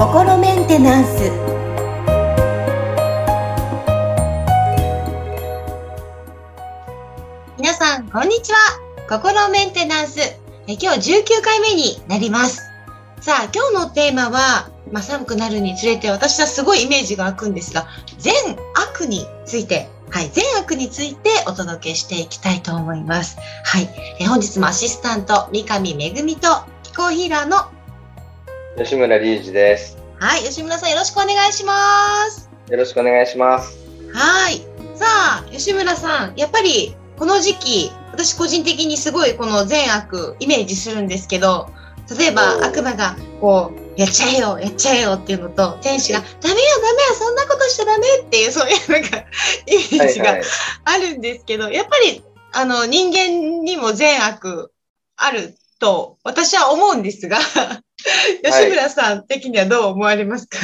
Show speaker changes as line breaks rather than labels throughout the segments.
心メンテナンス
皆さん、こんにちは。心メンテナンス。え今日19回目になります。さあ、今日のテーマは、まあ、寒くなるにつれて私はすごいイメージが湧くんですが、善悪について、はい、善悪についてお届けしていきたいと思います。はい、え本日もアシスタント、三上めぐみと気候ヒーラーの
吉村隆二です。
はい、吉村さんよろしくお願いします。
よろしくお願いします。
はい。さあ、吉村さん、やっぱりこの時期、私個人的にすごいこの善悪イメージするんですけど、例えば悪魔がこう、やっちゃえよ、やっちゃえよっていうのと、天使が、ダメよ、ダメよ、そんなことしちゃダメっていう、そういうなんか、イメージが
はいはい。
あるんですけど、やっぱり、あの、人間にも善悪あると、私は思うんですが、吉村さん的にはどう思われますか、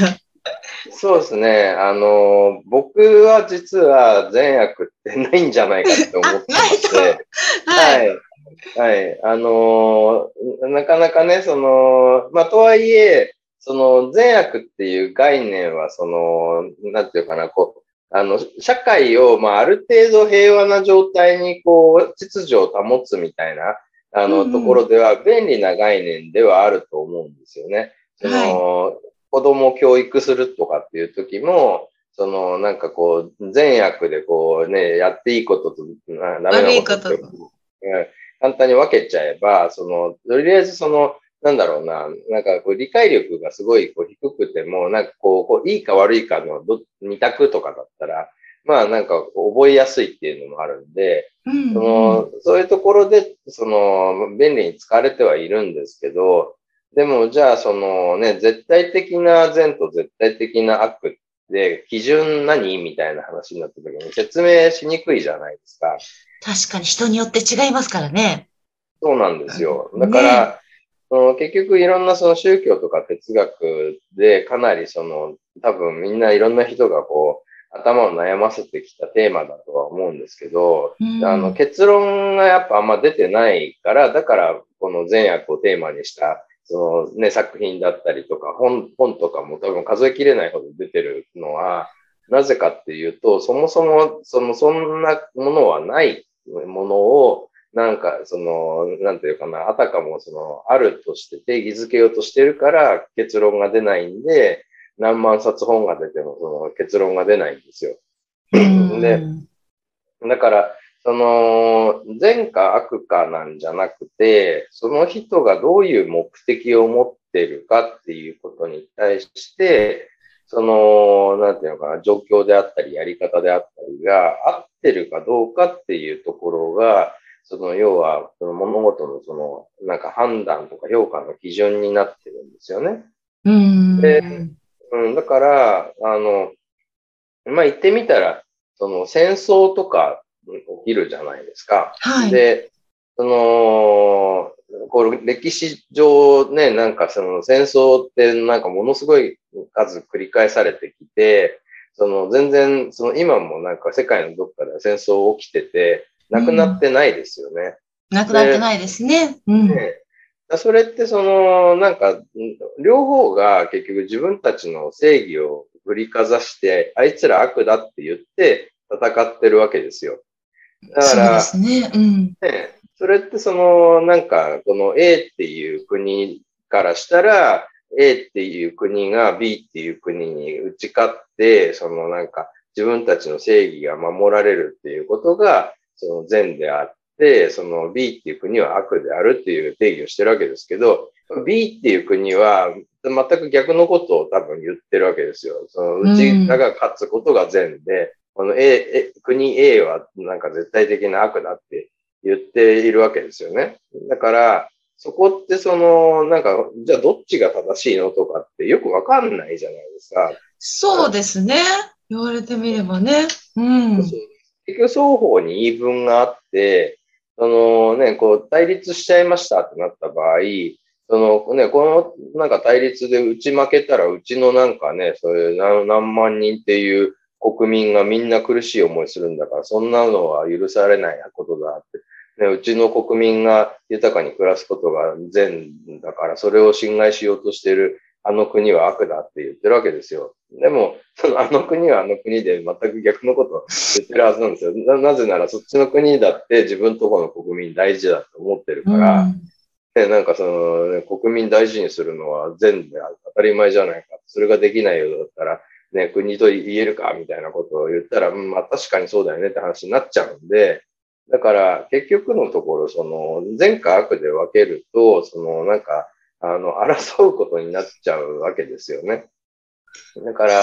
そうですね。あの、僕は実は善悪ってないんじゃないかって思ってまして。
はい。
はい。はい。あのーなかなかね、その、まあ、とはいえ、その善悪っていう概念は、その、なんていうかな、こう、あの、社会を、まあ、ある程度平和な状態に、こう、秩序を保つみたいな、あの、ところでは便利な概念ではあると思うんですよね。その、子供を教育するとかっていう時も、その、なんかこう、善悪でこうね、やっていいことと、なダメなこと
悪いこ
うん簡単に分けちゃえば、その、とりあえずその、なんだろうな、なんかこう理解力がすごいこう低くても、なんかこう、こういいか悪いかのど二択とかだったら、まあなんか覚えやすいっていうのもあるんで、
うん
その、そういうところで、その、便利に使われてはいるんですけど、でも、じゃあ、そのね、絶対的な善と絶対的な悪で、基準何？みたいな話になった時に説明しにくいじゃないですか。
確かに人によって違いますからね。
そうなんですよ。
ね
だから、その結局いろんなその宗教とか哲学でかなりその多分みんないろんな人がこう頭を悩ませてきたテーマだとは思うんですけど、
うん
あの結論がやっぱあんま出てないから、だからこの善悪をテーマにしたそのね作品だったりとか本本とかも多分数えきれないほど出てるのは、なぜかっていうと、そもそもそのそんなものはないものをなんか、その、なんていうかな、あたかもその、あるとして定義づけようとしてるから結論が出ないんで、何万冊本が出てもその結論が出ないんですよ。
うん
でだから、その、善か悪かなんじゃなくて、その人がどういう目的を持っているかっていうことに対して、その、なんていうのかな、状況であったり、やり方であったりが合ってるかどうかっていうところが、その、要は、その物事のその、なんか判断とか評価の基準になってるんですよね。
うん。
でうん、だから、あの、まあ、言ってみたら、その戦争とか起きるじゃないですか。
はい。
で、その、こう歴史上ね、なんかその戦争ってなんかものすごい数繰り返されてきて、その全然、その今もなんか世界のどっかで戦争起きてて、なくなってないですよね。
なくなってないですね。うん。
ねそれってその、なんか、両方が結局自分たちの正義を振りかざして、あいつら悪だって言って戦ってるわけですよ。だ
そうで
から、
すね。うん。
ね、それってその、なんか、この A っていう国からしたら、A っていう国が B っていう国に打ち勝って、そのなんか、自分たちの正義が守られるっていうことが、その善であって、その B っていう国は悪であるっていう定義をしてるわけですけど、B っていう国は全く逆のことを多分言ってるわけですよ。そのうちらが勝つことが善で、この A、国 A はなんか絶対的な悪だって言っているわけですよね。だから、そこってその、なんか、じゃあどっちが正しいのとかってよくわかんないじゃないですか。
そうですね。言われてみればね。うん。
結局双方に言い分があって、そのね、こう対立しちゃいましたってなった場合、そのね、このなんか対立で打ち負けたら、うちのなんかね、そういう何何万人っていう国民がみんな苦しい思いするんだから、そんなのは許されないことだって。ね、うちの国民が豊かに暮らすことが善だから、それを侵害しようとしているあの国は悪だって言ってるわけですよ。でも、そのあの国はあの国で全く逆のことを言ってるはずなんですよ。ななぜならそっちの国だって自分とこの国民大事だと思ってるから、うんね、なんかその、ね、国民大事にするのは善で当たり前じゃないか。それができないようだったら、ね、国と言えるかみたいなことを言ったら、うん、まあ確かにそうだよねって話になっちゃうんで、だから結局のところ、その善か悪で分けると、そのなんか、あの、争うことになっちゃうわけですよね。だから、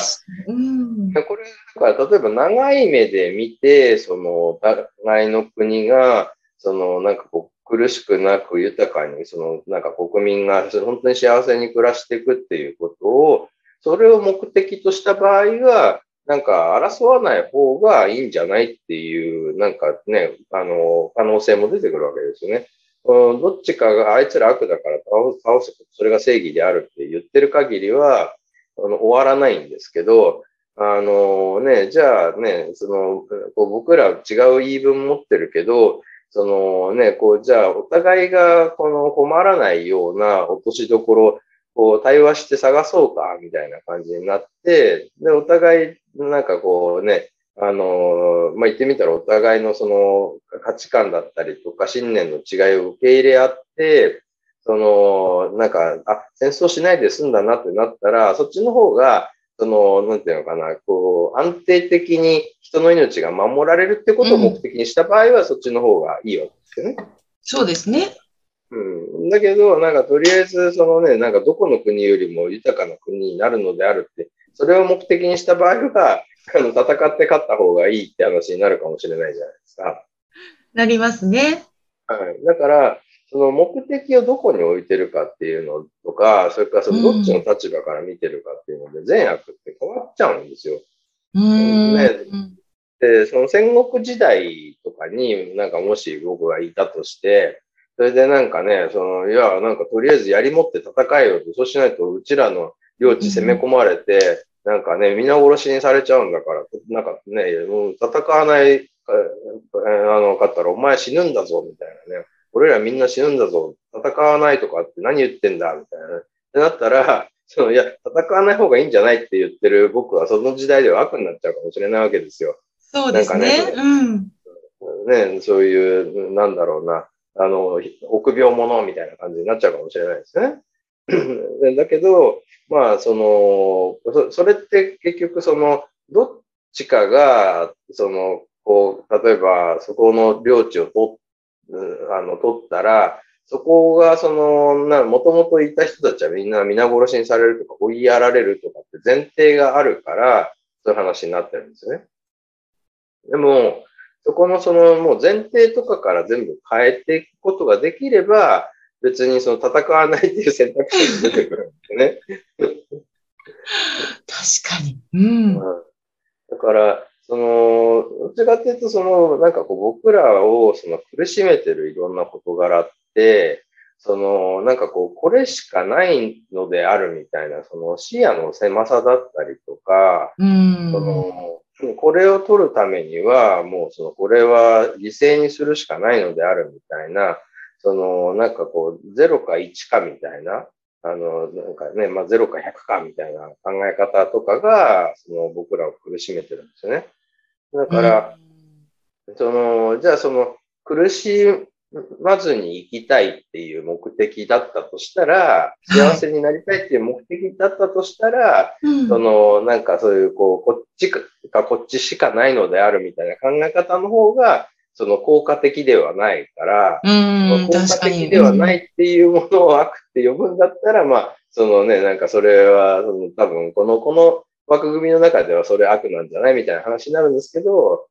うん、これ、だから例えば長い目で見て、その、お互いの国が、その、なんかこう、苦しくなく豊かに、その、なんか国民が本当に幸せに暮らしていくっていうことを、それを目的とした場合は、なんか争わない方がいいんじゃないっていう、なんかね、あの、可能性も出てくるわけですよね。どっちかがあいつら悪だから倒す、それが正義であるって言ってる限りは、あの終わらないんですけど、あのね、じゃあね、その、こう僕ら違う言い分持ってるけど、そのね、こう、じゃあお互いがこの困らないような落としどころ、こう対話して探そうか、みたいな感じになって、で、お互いなんかこうね、あの、まあ、言ってみたらお互いのその価値観だったりとか信念の違いを受け入れ合って、その、なんか、あ、戦争しないで済んだなってなったら、そっちの方が、その、なんていうのかな、こう、安定的に人の命が守られるってことを目的にした場合は、そっちの方がいいわけですよね。
そうですね。
うん。だけど、なんかとりあえず、そのね、なんかどこの国よりも豊かな国になるのであるって、それを目的にした場合は、あの、戦って勝った方がいいって話になるかもしれないじゃないですか。
なりますね。
はい。だから、その目的をどこに置いてるかっていうのとか、それからそのどっちの立場から見てるかっていうので、善悪って変わっちゃうんですよ。
うん、ね、
で、その戦国時代とかになんかもし僕がいたとして、それでなんかね、その、いや、なんかとりあえずやり持って戦えよと、そうしないとうちらの領地攻め込まれて、なんかね、皆殺しにされちゃうんだから、なんかね、もう戦わない、あの、かったらお前死ぬんだぞ、みたいなね。俺らみんな死ぬんだぞ。戦わないとかって何言ってんだ、みたいな。ってなったら、その、いや、戦わない方がいいんじゃないって言ってる僕はその時代では悪になっちゃうかもしれないわけですよ。
そうですね。ねうん。
ね、そういう、なんだろうな、あの、臆病者みたいな感じになっちゃうかもしれないですね。だけど、まあ、その、それって結局その、どっちかが、その、こう、例えば、そこの領地を取あの、取ったら、そこが、その、な、もともといた人たちはみんな皆殺しにされるとか、追いやられるとかって前提があるから、そういう話になってるんですね。でも、そこのそのもう前提とかから全部変えていくことができれば、別にその戦わないっていう選択肢が出てくるんですよね。
確かに。うん。
だから、その、どっちかっていうと、その、なんかこう僕らをその苦しめてるいろんな事柄って、その、なんかこう、これしかないのであるみたいな、その視野の狭さだったりとか、
そ
の、これを取るためには、もうその、これは犠牲にするしかないのであるみたいな、その、なんかこう、0か1かみたいな、あの、なんかね、まあ、0か100かみたいな考え方とかが、その、僕らを苦しめてるんですよね。だから、その、じゃあその、苦しまずに生きたいっていう目的だったとしたら、幸せになりたいっていう目的だったとしたら、その、なんかそういう、こう、こっちか、こっちしかないのであるみたいな考え方の方が、その効果的ではないから、効果的ではないっていうものを悪って呼ぶんだったら、まあ、そのね、なんかそれは、その多分この、この枠組みの中ではそれ悪なんじゃないみたいな話になるんですけど、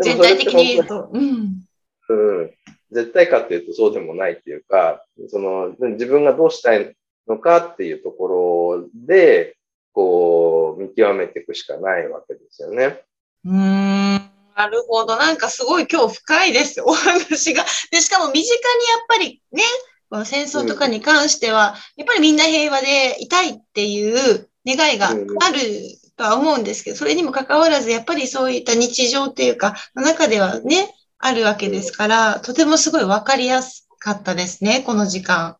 全体的に言うと、うん。
うん。絶対かっていうとそうでもないっていうか、その、自分がどうしたいのかっていうところで、こう、見極めていくしかないわけですよね。
うん。なるほど。なんかすごい今日深いです。お話が。で、しかも身近にやっぱりね、この戦争とかに関しては、やっぱりみんな平和でいたいっていう願いがあるとは思うんですけど、それにもかかわらず、やっぱりそういった日常っていうか、の中ではね、あるわけですから、とてもすごいわかりやすかったですね、この時間。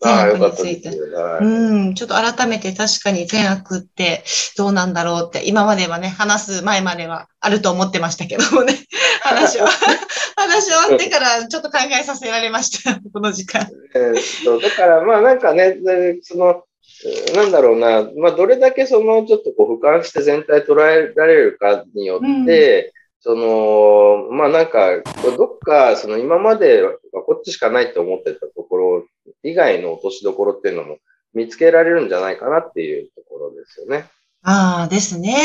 善悪について。うん、ちょっと改めて確かに善悪ってどうなんだろうって、今まではね、話す前まではあると思ってましたけどもね、話を、話終わってからちょっと考えさせられました、この時間。
えーっと、だからまあなんかね、でその、えーなんだろうな、まあどれだけそのちょっとこう俯瞰して全体捉えられるかによって、その、まあなんか、どっかその今まではこっちしかないと思ってたところ以外の落としどころっていうのも見つけられるんじゃないかなっていうところですよね。
ああ、ですね。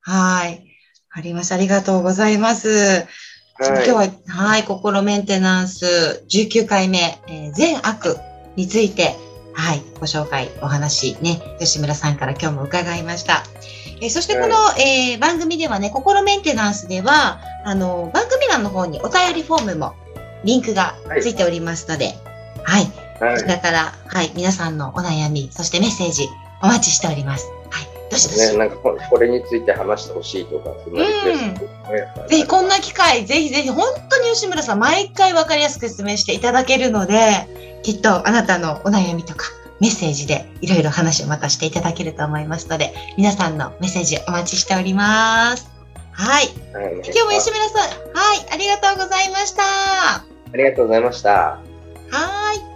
はい。あります。ありがとうございます。今日は、はい、心メンテナンス19回目、えー善悪について、はい、ご紹介、お話ね、吉村さんから今日も伺いました。えーそしてこの、えー。番組ではね、心メンテナンスでは、あの、番組欄の方にお便りフォームもリンクがついておりますので、はい、
はい。
こちらから、はい、皆さんのお悩み、そしてメッセージお待ちしております。はい、どしどし。
ね、なんかここれについて話してほしいとか、そん
ぜひこんな機会、ぜひぜひ、本当に吉村さん、毎回わかりやすく説明していただけるので、きっとあなたのお悩みとか、メッセージでいろいろ話をまたしていただけると思いますので、皆さんのメッセージお待ちしております。はい。
はい
今日も吉村さん、はい、ありがとうございました。は
ありがとうございました。
ーい。